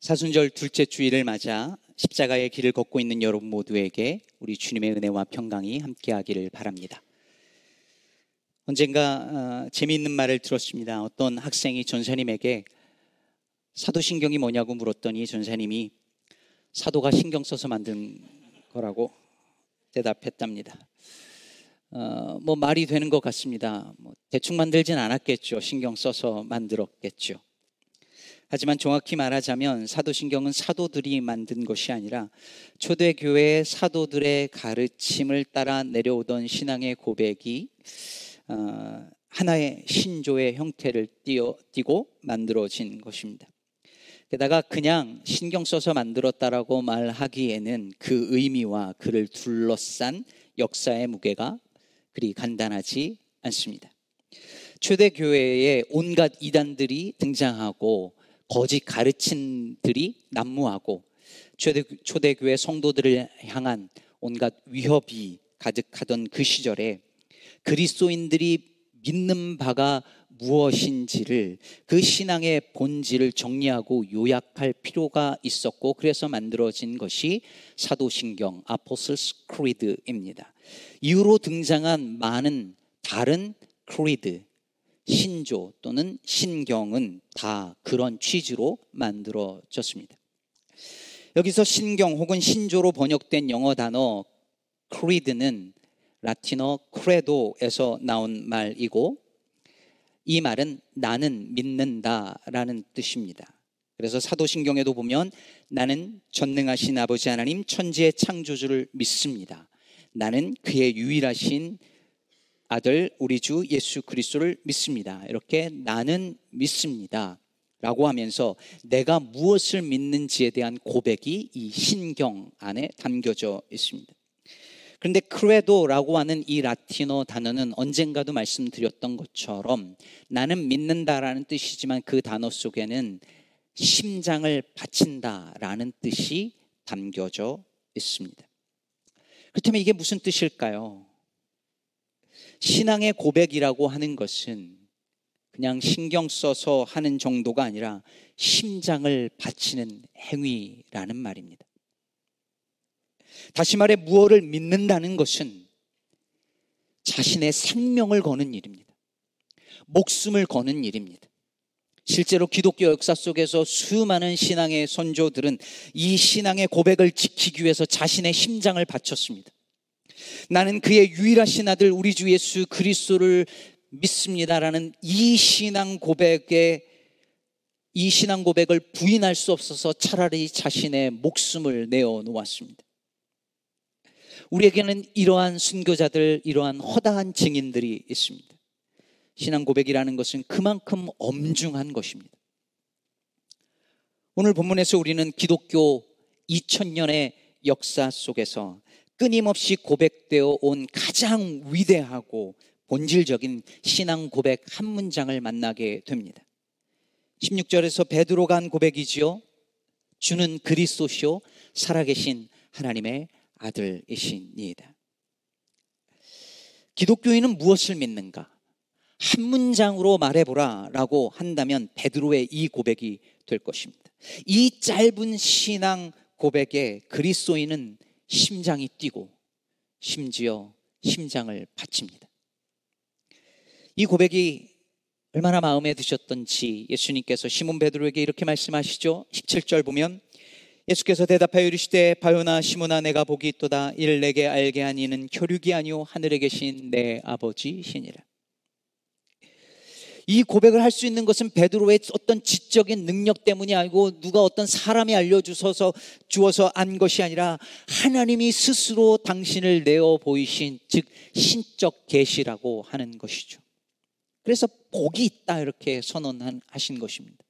사순절 둘째 주일을 맞아 십자가의 길을 걷고 있는 여러분 모두에게 우리 주님의 은혜와 평강이 함께하기를 바랍니다. 언젠가 어, 재미있는 말을 들었습니다. 어떤 학생이 전사님에게 사도신경이 뭐냐고 물었더니 전사님이 사도가 신경 써서 만든 거라고 대답했답니다. 어, 뭐 말이 되는 것 같습니다. 뭐 대충 만들진 않았겠죠. 신경 써서 만들었겠죠. 하지만 정확히 말하자면 사도신경은 사도들이 만든 것이 아니라 초대교회의 사도들의 가르침을 따라 내려오던 신앙의 고백이 어, 하나의 신조의 형태를 띄고 만들어진 것입니다. 게다가 그냥 신경 써서 만들었다라고 말하기에는 그 의미와 그를 둘러싼 역사의 무게가 그리 간단하지 않습니다. 초대교회에 온갖 이단들이 등장하고 거짓 가르침들이 난무하고 초대, 초대 교회 성도들을 향한 온갖 위협이 가득하던 그 시절에 그리스도인들이 믿는 바가 무엇인지를 그 신앙의 본질을 정리하고 요약할 필요가 있었고 그래서 만들어진 것이 사도신경 아포슬스 크리드입니다. 이후로 등장한 많은 다른 크리드 신조 또는 신경은 다 그런 취지로 만들어졌습니다. 여기서 신경 혹은 신조로 번역된 영어 단어 크리드는 라틴어 크레도에서 나온 말이고 이 말은 나는 믿는다라는 뜻입니다. 그래서 사도신경에도 보면 나는 전능하신 아버지 하나님 천지의 창조주를 믿습니다. 나는 그의 유일하신 아들 우리 주 예수 그리스도를 믿습니다. 이렇게 나는 믿습니다. 라고 하면서 내가 무엇을 믿는지에 대한 고백이 이 신경 안에 담겨져 있습니다. 그런데 크레도라고 하는 이 라틴어 단어는 언젠가도 말씀드렸던 것처럼 나는 믿는다라는 뜻이지만 그 단어 속에는 심장을 바친다라는 뜻이 담겨져 있습니다. 그렇다면 이게 무슨 뜻일까요? 신앙의 고백이라고 하는 것은 그냥 신경 써서 하는 정도가 아니라 심장을 바치는 행위라는 말입니다. 다시 말해 무엇을 믿는다는 것은 자신의 생명을 거는 일입니다. 목숨을 거는 일입니다. 실제로 기독교 역사 속에서 수많은 신앙의 선조들은 이 신앙의 고백을 지키기 위해서 자신의 심장을 바쳤습니다. 나는 그의 유일하신 아들 우리 주 예수 그리스도를 믿습니다라는 이 신앙 고백에 이 신앙 고백을 부인할 수 없어서 차라리 자신의 목숨을 내어 놓았습니다. 우리에게는 이러한 순교자들, 이러한 허다한 증인들이 있습니다. 신앙 고백이라는 것은 그만큼 엄중한 것입니다. 오늘 본문에서 우리는 기독교 2000년의 역사 속에서 끊임없이 고백되어 온 가장 위대하고 본질적인 신앙 고백 한 문장을 만나게 됩니다. 16절에서 베드로가 한 고백이지요. 주는 그리스도시요 살아계신 하나님의 아들이시니이다. 기독교인은 무엇을 믿는가? 한 문장으로 말해보라 라고 한다면 베드로의 이 고백이 될 것입니다. 이 짧은 신앙 고백에 그리스도인은 심장이 뛰고 심지어 심장을 바칩니다. 이 고백이 얼마나 마음에 드셨던지 예수님께서 시몬 베드로에게 이렇게 말씀하시죠. 17절 보면 예수께서 대답하여 이르시되 바요나 시모나 내가 복이 있도다 이를 내게 알게 하니는 혈육이 아니오 하늘에 계신 내 아버지시니라. 이 고백을 할 수 있는 것은 베드로의 어떤 지적인 능력 때문이 아니고 누가 어떤 사람이 알려주셔서 주어서 안 것이 아니라 하나님이 스스로 당신을 내어 보이신 즉 신적 계시라고 하는 것이죠. 그래서 복이 있다 이렇게 선언하신 것입니다.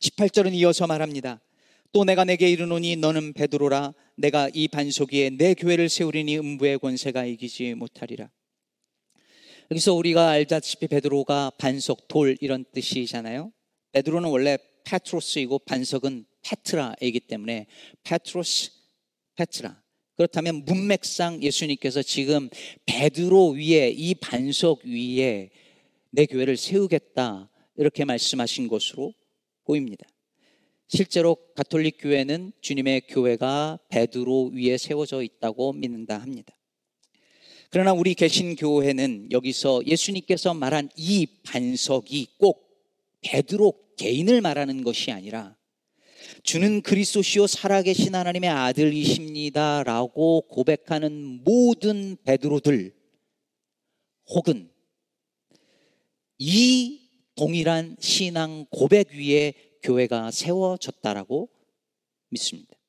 18절은 이어서 말합니다. 또 내가 내게 이르노니 너는 베드로라 내가 이 반석 위에 내 교회를 세우리니 음부의 권세가 이기지 못하리라. 여기서 우리가 알다시피 베드로가 반석 돌 이런 뜻이잖아요. 베드로는 원래 페트로스이고 반석은 페트라이기 때문에 페트로스 페트라. 그렇다면 문맥상 예수님께서 지금 베드로 위에 이 반석 위에 내 교회를 세우겠다 이렇게 말씀하신 것으로 보입니다. 실제로 가톨릭 교회는 주님의 교회가 베드로 위에 세워져 있다고 믿는다 합니다. 그러나 우리 계신 교회는 여기서 예수님께서 말한 이 반석이 꼭 베드로 개인을 말하는 것이 아니라 주는 그리스도시요 살아계신 하나님의 아들이십니다라고 고백하는 모든 베드로들 혹은 이 동일한 신앙 고백 위에 교회가 세워졌다라고 믿습니다.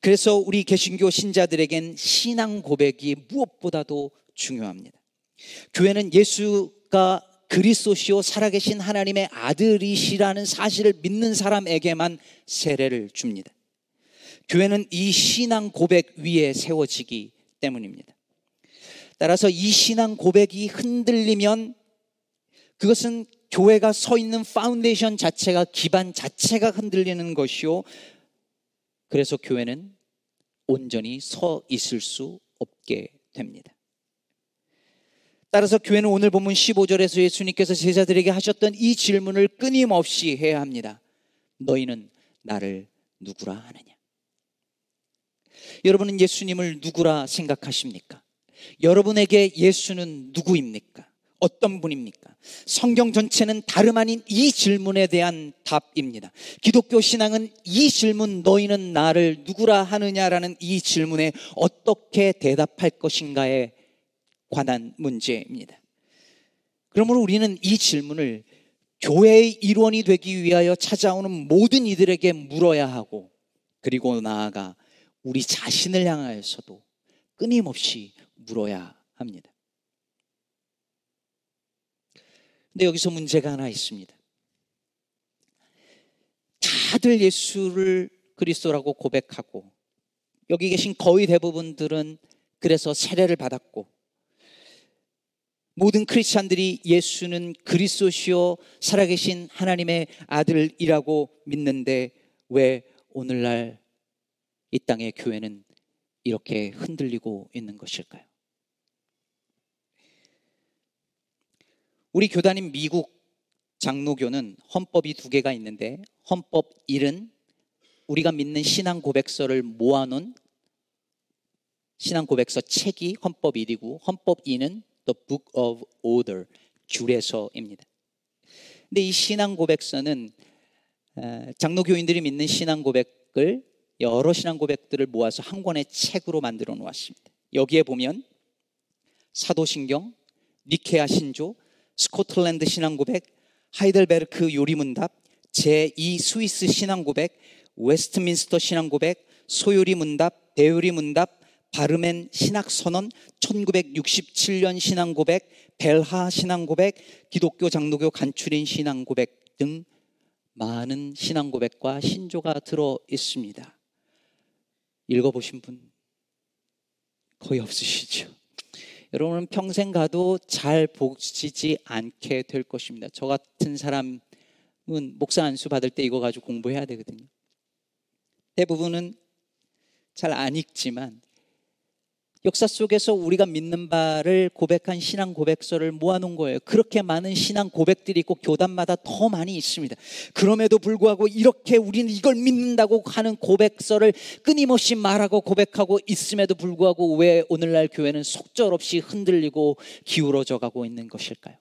그래서 우리 개신교 신자들에겐 신앙 고백이 무엇보다도 중요합니다. 교회는 예수가 그리스도시요 살아계신 하나님의 아들이시라는 사실을 믿는 사람에게만 세례를 줍니다. 교회는 이 신앙 고백 위에 세워지기 때문입니다. 따라서 이 신앙 고백이 흔들리면 그것은 교회가 서 있는 파운데이션 자체가 기반 자체가 흔들리는 것이요. 그래서 교회는 온전히 서 있을 수 없게 됩니다. 따라서 교회는 오늘 본문 15절에서 예수님께서 제자들에게 하셨던 이 질문을 끊임없이 해야 합니다. 너희는 나를 누구라 하느냐? 여러분은 예수님을 누구라 생각하십니까? 여러분에게 예수는 누구입니까? 어떤 분입니까? 성경 전체는 다름 아닌 이 질문에 대한 답입니다. 기독교 신앙은 이 질문, 너희는 나를 누구라 하느냐라는 이 질문에 어떻게 대답할 것인가에 관한 문제입니다. 그러므로 우리는 이 질문을 교회의 일원이 되기 위하여 찾아오는 모든 이들에게 물어야 하고 그리고 나아가 우리 자신을 향하여서도 끊임없이 물어야 합니다. 근데 여기서 문제가 하나 있습니다. 다들 예수를 그리스도라고 고백하고 여기 계신 거의 대부분들은 그래서 세례를 받았고 모든 크리스찬들이 예수는 그리스도시요 살아계신 하나님의 아들이라고 믿는데 왜 오늘날 이 땅의 교회는 이렇게 흔들리고 있는 것일까요? 우리 교단인 미국 장로교는 헌법이 두 개가 있는데 헌법 1은 우리가 믿는 신앙 고백서를 모아놓은 신앙 고백서 책이 헌법 1이고 헌법 2는 The Book of Order 주례서입니다. 근데 이 신앙 고백서는 장로교인들이 믿는 신앙 고백을 여러 신앙 고백들을 모아서 한 권의 책으로 만들어 놓았습니다. 여기에 보면 사도신경, 니케아 신조, 스코틀랜드 신앙고백, 하이델베르크 요리문답, 제2 스위스 신앙고백, 웨스트민스터 신앙고백, 소요리 문답, 대요리 문답, 바르멘 신학선언, 1967년 신앙고백, 벨하 신앙고백, 기독교 장로교 간추린 신앙고백 등 많은 신앙고백과 신조가 들어 있습니다. 읽어보신 분 거의 없으시죠? 여러분은 평생 가도 잘 보시지 않게 될 것입니다. 저 같은 사람은 목사 안수 받을 때 이거 가지고 공부해야 되거든요. 대부분은 잘 안 읽지만 역사 속에서 우리가 믿는 바를 고백한 신앙 고백서를 모아놓은 거예요. 그렇게 많은 신앙 고백들이 있고 교단마다 더 많이 있습니다. 그럼에도 불구하고 이렇게 우리는 이걸 믿는다고 하는 고백서를 끊임없이 말하고 고백하고 있음에도 불구하고 왜 오늘날 교회는 속절없이 흔들리고 기울어져 가고 있는 것일까요?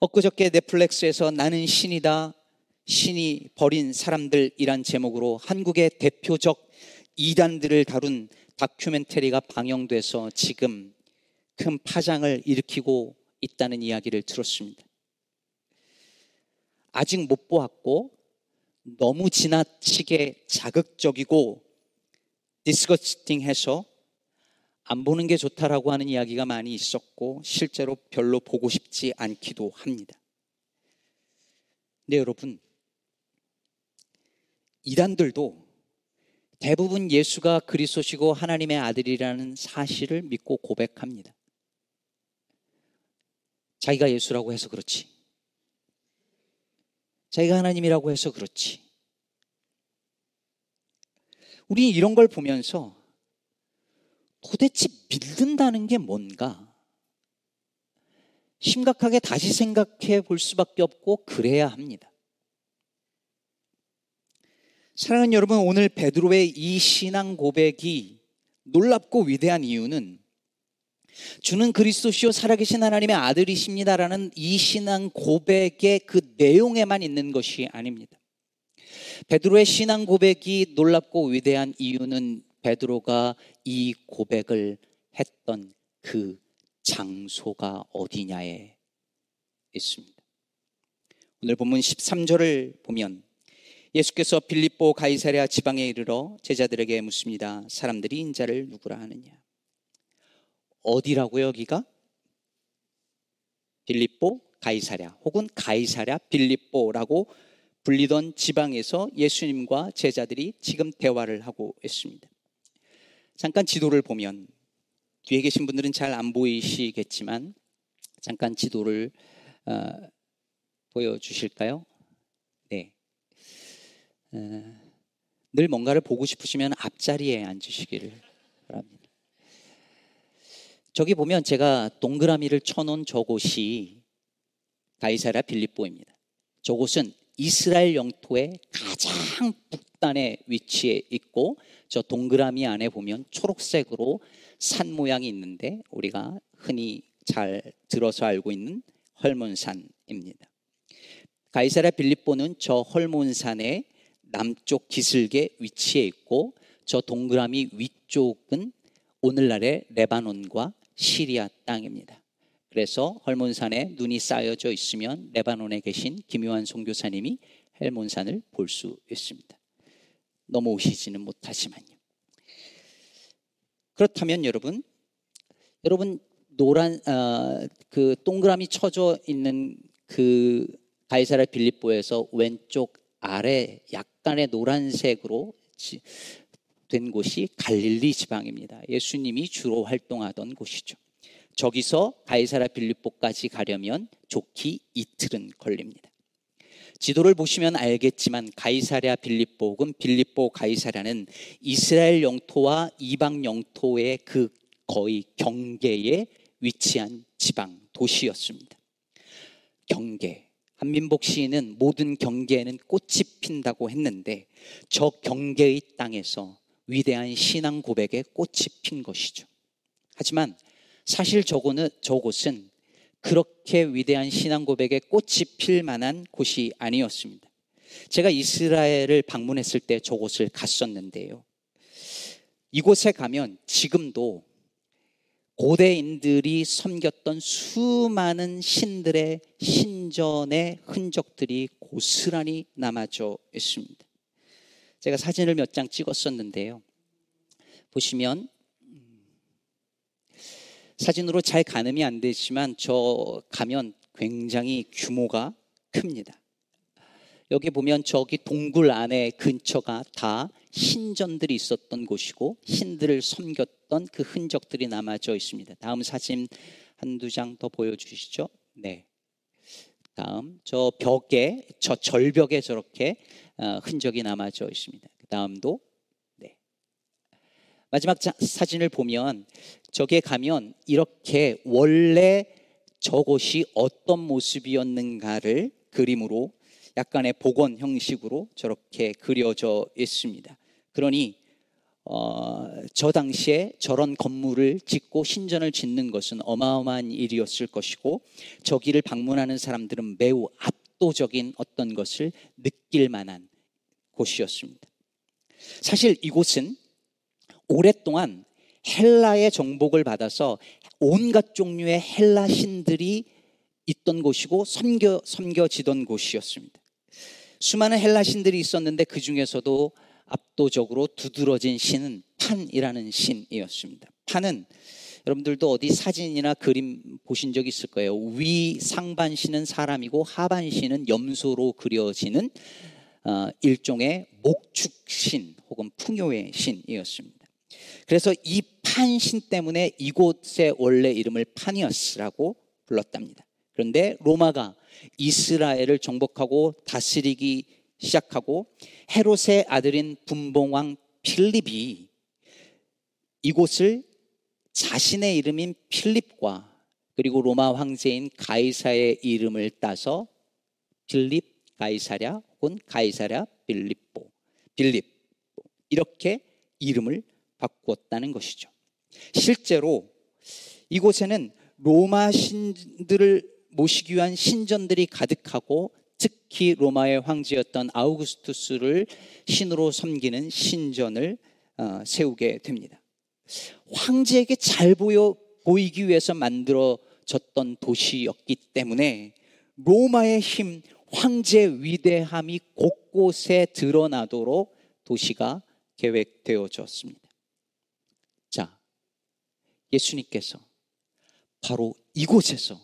엊그저께 넷플릭스에서 나는 신이다 신이 버린 사람들이란 제목으로 한국의 대표적 이단들을 다룬 다큐멘터리가 방영돼서 지금 큰 파장을 일으키고 있다는 이야기를 들었습니다. 아직 못 보았고 너무 지나치게 자극적이고 디스커스팅해서 안 보는 게 좋다라고 하는 이야기가 많이 있었고 실제로 별로 보고 싶지 않기도 합니다. 근데 여러분 이단들도 대부분 예수가 그리스도시고 하나님의 아들이라는 사실을 믿고 고백합니다. 자기가 예수라고 해서 그렇지. 자기가 하나님이라고 해서 그렇지. 우리 이런 걸 보면서 도대체 믿는다는 게 뭔가 심각하게 다시 생각해 볼 수밖에 없고 그래야 합니다. 사랑하는 여러분, 오늘 베드로의 이 신앙 고백이 놀랍고 위대한 이유는 주는 그리스도시요 살아계신 하나님의 아들이십니다라는 이 신앙 고백의 그 내용에만 있는 것이 아닙니다. 베드로의 신앙 고백이 놀랍고 위대한 이유는 베드로가 이 고백을 했던 그 장소가 어디냐에 있습니다. 오늘 본문 13절을 보면 예수께서 빌립보 가이사랴 지방에 이르러 제자들에게 묻습니다. 사람들이 인자를 누구라 하느냐? 어디라고요, 여기가? 빌립보 가이사랴 혹은 가이사랴 빌립보라고 불리던 지방에서 예수님과 제자들이 지금 대화를 하고 있습니다. 잠깐 지도를 보면 뒤에 계신 분들은 잘 안 보이시겠지만 잠깐 지도를 어, 보여주실까요? 네. 어, 늘 뭔가를 보고 싶으시면 앞자리에 앉으시기를 바랍니다. 저기 보면 제가 동그라미를 쳐놓은 저곳이 가이사라 빌립보입니다. 저곳은 이스라엘 영토의 가장 북단에 위치해 있고 저 동그라미 안에 보면 초록색으로 산 모양이 있는데 우리가 흔히 잘 들어서 알고 있는 헐몬산입니다. 가이사라 빌립보는 저 헐몬산의 남쪽 기슭에 위치해 있고 저 동그라미 위쪽은 오늘날의 레바논과 시리아 땅입니다. 그래서 헐몬산에 눈이 쌓여져 있으면 레바논에 계신 김요한 선교사님이 헬몬산을 볼 수 있습니다. 넘어오시지는 못하지만요. 그렇다면 여러분, 여러분 노란 어, 그 동그라미 쳐져 있는 그 가이사라 빌립보에서 왼쪽 아래 약간의 노란색으로 된 곳이 갈릴리 지방입니다. 예수님이 주로 활동하던 곳이죠. 저기서 가이사라 빌립보까지 가려면 좋기 이틀은 걸립니다. 지도를 보시면 알겠지만 가이사랴 빌립보 혹은 빌립보 가이사랴는 이스라엘 영토와 이방 영토의 그 거의 경계에 위치한 지방 도시였습니다. 경계. 한민복 시인은 모든 경계에는 꽃이 핀다고 했는데 저 경계의 땅에서 위대한 신앙 고백에 꽃이 핀 것이죠. 하지만 사실 저거는 저곳은 그렇게 위대한 신앙 고백에 꽃이 필 만한 곳이 아니었습니다. 제가 이스라엘을 방문했을 때 저곳을 갔었는데요. 이곳에 가면 지금도 고대인들이 섬겼던 수많은 신들의 신전의 흔적들이 고스란히 남아져 있습니다. 제가 사진을 몇 장 찍었었는데요. 보시면 사진으로 잘 가늠이 안 되지만 저 가면 굉장히 규모가 큽니다. 여기 보면 저기 동굴 안에 근처가 다 신전들이 있었던 곳이고 신들을 섬겼던 그 흔적들이 남아져 있습니다. 다음 사진 한두 장 더 보여주시죠. 네. 다음 저 벽에 저 절벽에 저렇게 어, 흔적이 남아져 있습니다. 그 다음도 네. 마지막 사진을 보면 저기에 가면 이렇게 원래 저곳이 어떤 모습이었는가를 그림으로 약간의 복원 형식으로 저렇게 그려져 있습니다. 그러니 어, 저 당시에 저런 건물을 짓고 신전을 짓는 것은 어마어마한 일이었을 것이고 저기를 방문하는 사람들은 매우 압도적인 어떤 것을 느낄 만한 곳이었습니다. 사실 이곳은 오랫동안 헬라의 정복을 받아서 온갖 종류의 헬라 신들이 있던 곳이고 섬겨 섬겨지던 곳이었습니다. 수많은 헬라 신들이 있었는데 그 중에서도 압도적으로 두드러진 신은 판이라는 신이었습니다. 판은 여러분들도 어디 사진이나 그림 보신 적 있을 거예요. 위 상반신은 사람이고 하반신은 염소로 그려지는 어, 일종의 목축신 혹은 풍요의 신이었습니다. 그래서 이 판신 때문에 이곳의 원래 이름을 파니어스라고 불렀답니다. 그런데 로마가 이스라엘을 정복하고 다스리기 시작하고 헤롯의 아들인 분봉왕 필립이 이곳을 자신의 이름인 필립과 그리고 로마 황제인 가이사의 이름을 따서 필립 가이사랴 혹은 가이사랴 빌립보 빌립 이렇게 이름을 바꾸었다는 것이죠. 실제로 이곳에는 로마 신들을 모시기 위한 신전들이 가득하고 특히 로마의 황제였던 아우구스투스를 신으로 섬기는 신전을 어, 세우게 됩니다. 황제에게 잘 보여 보이기 위해서 만들어졌던 도시였기 때문에 로마의 힘, 황제의 위대함이 곳곳에 드러나도록 도시가 계획되어졌습니다. 자, 예수님께서 바로 이곳에서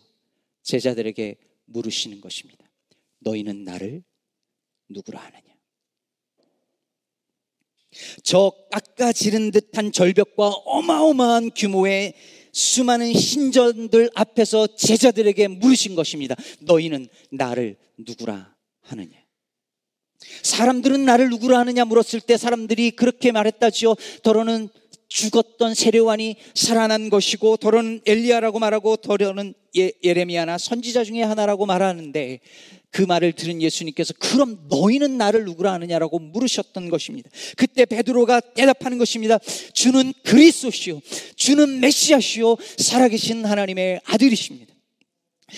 제자들에게 물으시는 것입니다. 너희는 나를 누구라 하느냐? 저 깎아지른 듯한 절벽과 어마어마한 규모의 수많은 신전들 앞에서 제자들에게 물으신 것입니다. 너희는 나를 누구라 하느냐? 사람들은 나를 누구라 하느냐 물었을 때 사람들이 그렇게 말했다지요. 더러는 죽었던 세례관이 살아난 것이고 더러는 엘리야라고 말하고 더러는 예, 예레미야나 선지자 중에 하나라고 말하는데 그 말을 들은 예수님께서 그럼 너희는 나를 누구라 하느냐라고 물으셨던 것입니다. 그때 베드로가 대답하는 것입니다. 주는 그리스도시요 주는 메시아시요 살아계신 하나님의 아들이십니다.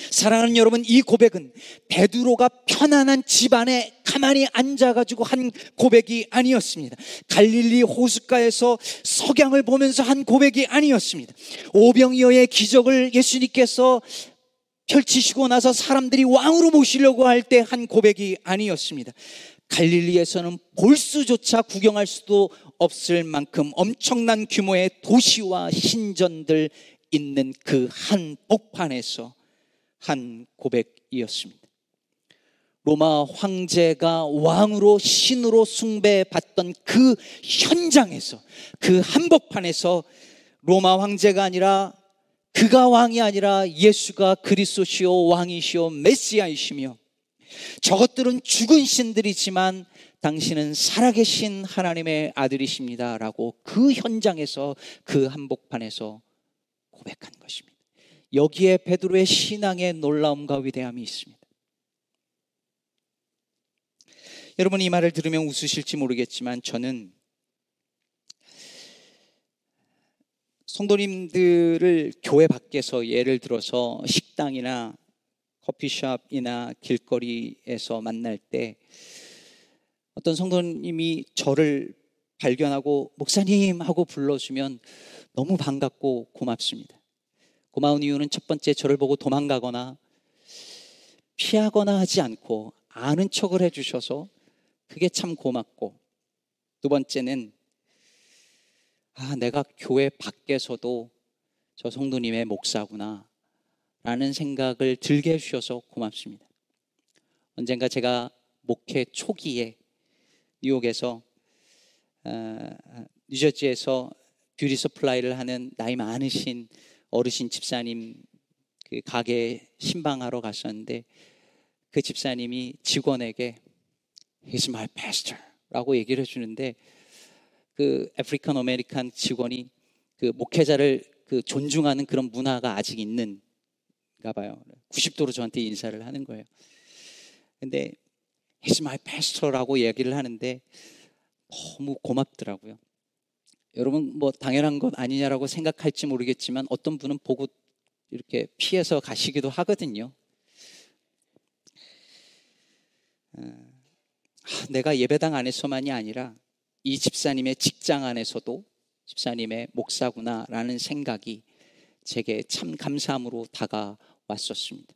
사랑하는 여러분, 이 고백은 베드로가 편안한 집 안에 가만히 앉아가지고 한 고백이 아니었습니다. 갈릴리 호숫가에서 석양을 보면서 한 고백이 아니었습니다. 오병이어의 기적을 예수님께서 펼치시고 나서 사람들이 왕으로 모시려고 할 때 한 고백이 아니었습니다. 갈릴리에서는 볼 수조차 구경할 수도 없을 만큼 엄청난 규모의 도시와 신전들 있는 그 한 복판에서 한 고백이었습니다. 로마 황제가 왕으로 신으로 숭배받던 그 현장에서 그 한복판에서 로마 황제가 아니라 그가 왕이 아니라 예수가 그리스도시요 왕이시요 메시아이시며 저것들은 죽은 신들이지만 당신은 살아계신 하나님의 아들이십니다라고 그 현장에서 그 한복판에서 고백한 것입니다. 여기에 베드로의 신앙의 놀라움과 위대함이 있습니다. 여러분 이 말을 들으면 웃으실지 모르겠지만 저는 성도님들을 교회 밖에서 예를 들어서 식당이나 커피숍이나 길거리에서 만날 때 어떤 성도님이 저를 발견하고 목사님 하고 불러주면 너무 반갑고 고맙습니다. 고마운 이유는 첫 번째 저를 보고 도망가거나 피하거나 하지 않고 아는 척을 해주셔서 그게 참 고맙고 두 번째는 아, 내가 교회 밖에서도 저 성도님의 목사구나 라는 생각을 들게 해주셔서 고맙습니다. 언젠가 제가 목회 초기에 뉴욕에서 어, 뉴저지에서 beauty supply를 하는 나이 많으신 어르신 집사님 그 가게 심방하러 갔었는데 그 집사님이 직원에게 He's my pastor 라고 얘기를 해주는데 그 African American 직원이 그 목회자를 그 존중하는 그런 문화가 아직 있는가 봐요. 90도로 저한테 인사를 하는 거예요. 근데 He's my pastor라고 얘기를 하는데 너무 고맙더라고요. 여러분 뭐 당연한 것 아니냐라고 생각할지 모르겠지만 어떤 분은 보고 이렇게 피해서 가시기도 하거든요. 어, 내가 예배당 안에서만이 아니라 이 집사님의 직장 안에서도 집사님의 목사구나라는 생각이 제게 참 감사함으로 다가왔었습니다.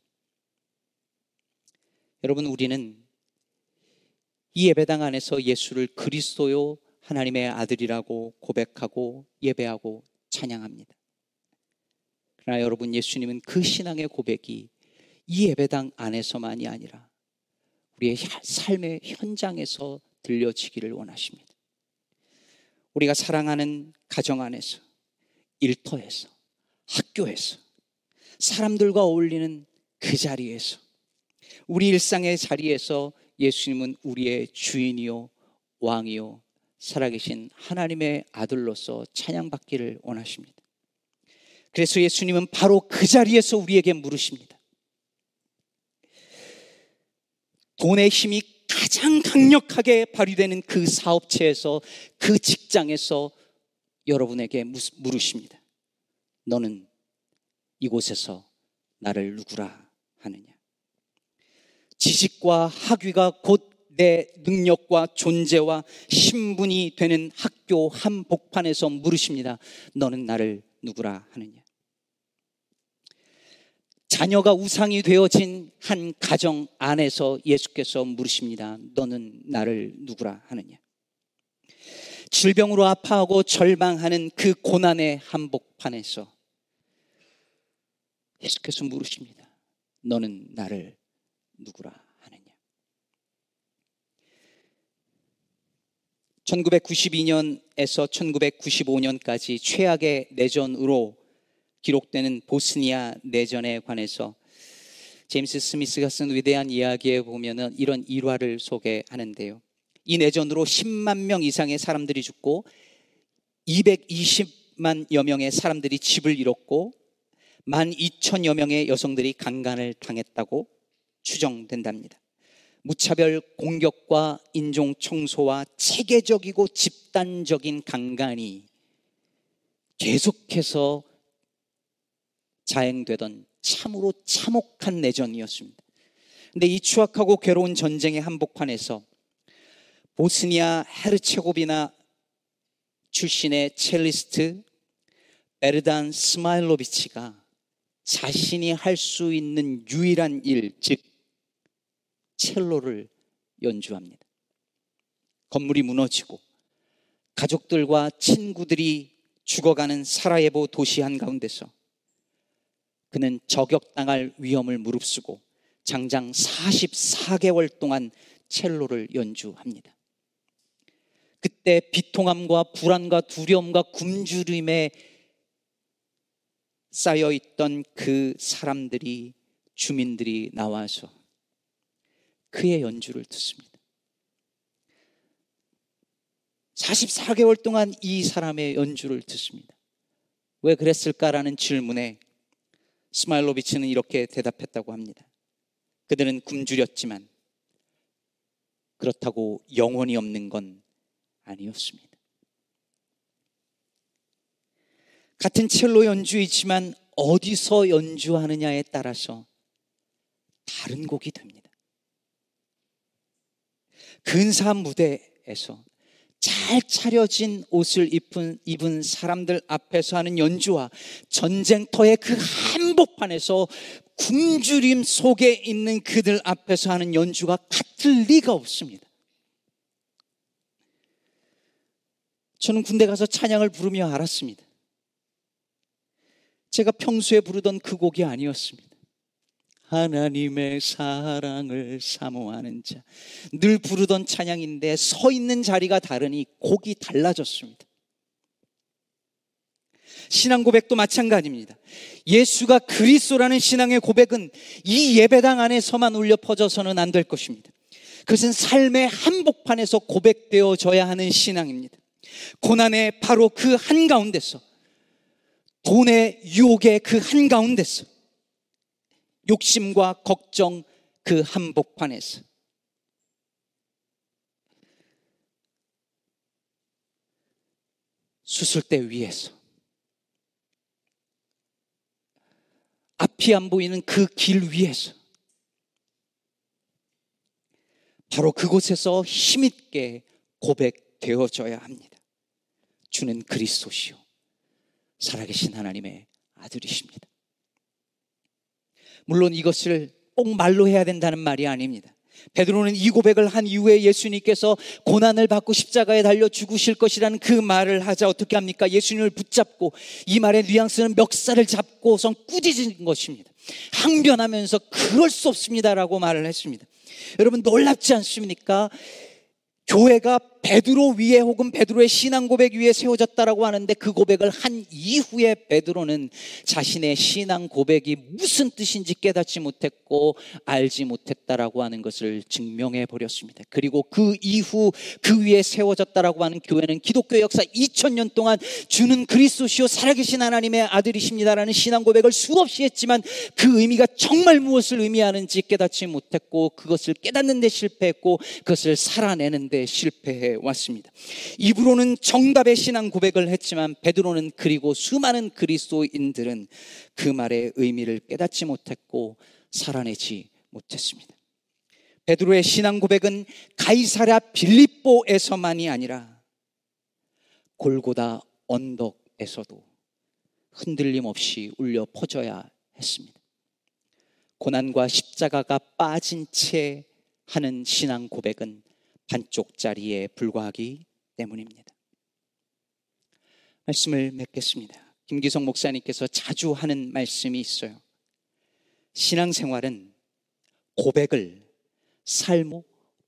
여러분 우리는 이 예배당 안에서 예수를 그리스도요 하나님의 아들이라고 고백하고 예배하고 찬양합니다. 그러나 여러분 예수님은 그 신앙의 고백이 이 예배당 안에서만이 아니라 우리의 삶의 현장에서 들려지기를 원하십니다. 우리가 사랑하는 가정 안에서, 일터에서, 학교에서, 사람들과 어울리는 그 자리에서, 우리 일상의 자리에서 예수님은 우리의 주인이요, 왕이요, 살아계신 하나님의 아들로서 찬양받기를 원하십니다. 그래서 예수님은 바로 그 자리에서 우리에게 물으십니다. 돈의 힘이 가장 강력하게 발휘되는 그 사업체에서 그 직장에서 여러분에게 물으십니다. 너는 이곳에서 나를 누구라 하느냐? 지식과 학위가 곧 내 능력과 존재와 신분이 되는 학교 한복판에서 물으십니다. 너는 나를 누구라 하느냐? 자녀가 우상이 되어진 한 가정 안에서 예수께서 물으십니다. 너는 나를 누구라 하느냐? 질병으로 아파하고 절망하는 그 고난의 한복판에서 예수께서 물으십니다. 너는 나를 누구라 하느냐? 1992년에서 1995년까지 최악의 내전으로 기록되는 보스니아 내전에 관해서 제임스 스미스가 쓴 위대한 이야기에 보면은 이런 일화를 소개하는데요. 이 내전으로 10만 명 이상의 사람들이 죽고 220만여 명의 사람들이 집을 잃었고 1만 2천여 명의 여성들이 강간을 당했다고 추정된답니다. 무차별 공격과 인종 청소와 체계적이고 집단적인 강간이 계속해서 자행되던 참으로 참혹한 내전이었습니다. 근데 이 추악하고 괴로운 전쟁의 한복판에서 보스니아 헤르체고비나 출신의 첼리스트 베르단 스마일로비치가 자신이 할 수 있는 유일한 일, 즉 첼로를 연주합니다. 건물이 무너지고 가족들과 친구들이 죽어가는 사라예보 도시 한가운데서 그는 저격당할 위험을 무릅쓰고 장장 44개월 동안 첼로를 연주합니다. 그때 비통함과 불안과 두려움과 굶주림에 쌓여 있던 그 사람들이 주민들이 나와서 그의 연주를 듣습니다. 44개월 동안 이 사람의 연주를 듣습니다. 왜 그랬을까라는 질문에 스마일로비치는 이렇게 대답했다고 합니다. 그들은 굶주렸지만 그렇다고 영혼이 없는 건 아니었습니다. 같은 첼로 연주이지만 어디서 연주하느냐에 따라서 다른 곡이 됩니다. 근사한 무대에서 잘 차려진 옷을 입은, 입은 사람들 앞에서 하는 연주와 전쟁터의 그 한복판에서 굶주림 속에 있는 그들 앞에서 하는 연주가 같을 리가 없습니다. 저는 군대 가서 찬양을 부르며 알았습니다. 제가 평소에 부르던 그 곡이 아니었습니다. 하나님의 사랑을 사모하는 자. 늘 부르던 찬양인데 서 있는 자리가 다르니 곡이 달라졌습니다. 신앙 고백도 마찬가지입니다. 예수가 그리스도라는 신앙의 고백은 이 예배당 안에서만 울려 퍼져서는 안 될 것입니다. 그것은 삶의 한복판에서 고백되어져야 하는 신앙입니다. 고난의 바로 그 한가운데서 돈의 유혹의 그 한가운데서 욕심과 걱정 그 한복판에서 수술대 위에서 앞이 안 보이는 그 길 위에서 바로 그곳에서 힘있게 고백되어져야 합니다. 주는 그리스도시요. 살아계신 하나님의 아들이십니다. 물론 이것을 꼭 말로 해야 된다는 말이 아닙니다. 베드로는 이 고백을 한 이후에 예수님께서 고난을 받고 십자가에 달려 죽으실 것이라는 그 말을 하자 어떻게 합니까? 예수님을 붙잡고 이 말의 뉘앙스는 멱살을 잡고선 꾸짖은 것입니다. 항변하면서 그럴 수 없습니다라고 말을 했습니다. 여러분 놀랍지 않습니까? 교회가 베드로 위에 혹은 베드로의 신앙 고백 위에 세워졌다라고 하는데 그 고백을 한 이후에 베드로는 자신의 신앙 고백이 무슨 뜻인지 깨닫지 못했고 알지 못했다라고 하는 것을 증명해 버렸습니다. 그리고 그 이후 그 위에 세워졌다라고 하는 교회는 기독교 역사 2000년 동안 주는 그리스도시요 살아계신 하나님의 아들이십니다라는 신앙 고백을 수없이 했지만 그 의미가 정말 무엇을 의미하는지 깨닫지 못했고 그것을 깨닫는 데 실패했고 그것을 살아내는 데 실패해 왔습니다. 입으로는 정답의 신앙 고백을 했지만 베드로는 그리고 수많은 그리스도인들은 그 말의 의미를 깨닫지 못했고 살아내지 못했습니다. 베드로의 신앙 고백은 가이사랴 빌립보에서만이 아니라 골고다 언덕에서도 흔들림 없이 울려 퍼져야 했습니다. 고난과 십자가가 빠진 채 하는 신앙 고백은 반쪽짜리에 불과하기 때문입니다. 말씀을 맺겠습니다. 김기성 목사님께서 자주 하는 말씀이 있어요. 신앙생활은 고백을 삶으로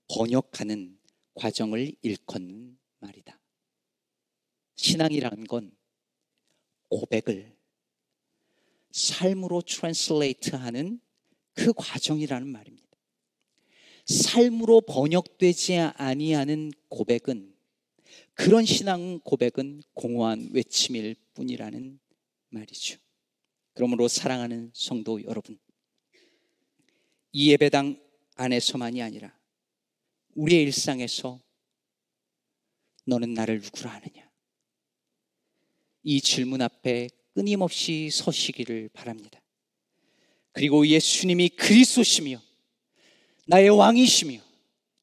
번역하는 과정을 일컫는 말이다. 신앙이라는 건 고백을 삶으로 translate 하는 그 과정이라는 말입니다. 삶으로 번역되지 아니하는 고백은 그런 신앙 고백은 공허한 외침일 뿐이라는 말이죠. 그러므로 사랑하는 성도 여러분, 이 예배당 안에서만이 아니라 우리의 일상에서 너는 나를 누구라 하느냐? 이 질문 앞에 끊임없이 서시기를 바랍니다. 그리고 예수님이 그리스도시며 나의 왕이시며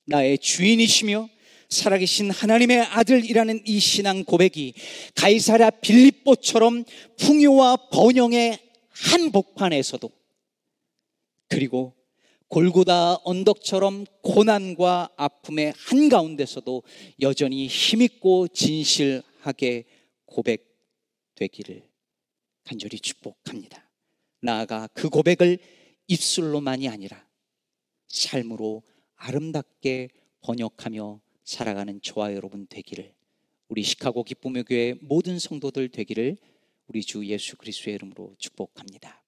나의 주인이시며 살아계신 하나님의 아들이라는 이 신앙 고백이 가이사랴 빌립보처럼 풍요와 번영의 한복판에서도 그리고 골고다 언덕처럼 고난과 아픔의 한가운데서도 여전히 힘있고 진실하게 고백되기를 간절히 축복합니다. 나아가 그 고백을 입술로만이 아니라 삶으로 아름답게 번역하며 살아가는 저와 여러분 되기를 우리 시카고 기쁨의 교회 모든 성도들 되기를 우리 주 예수 그리스도의 이름으로 축복합니다.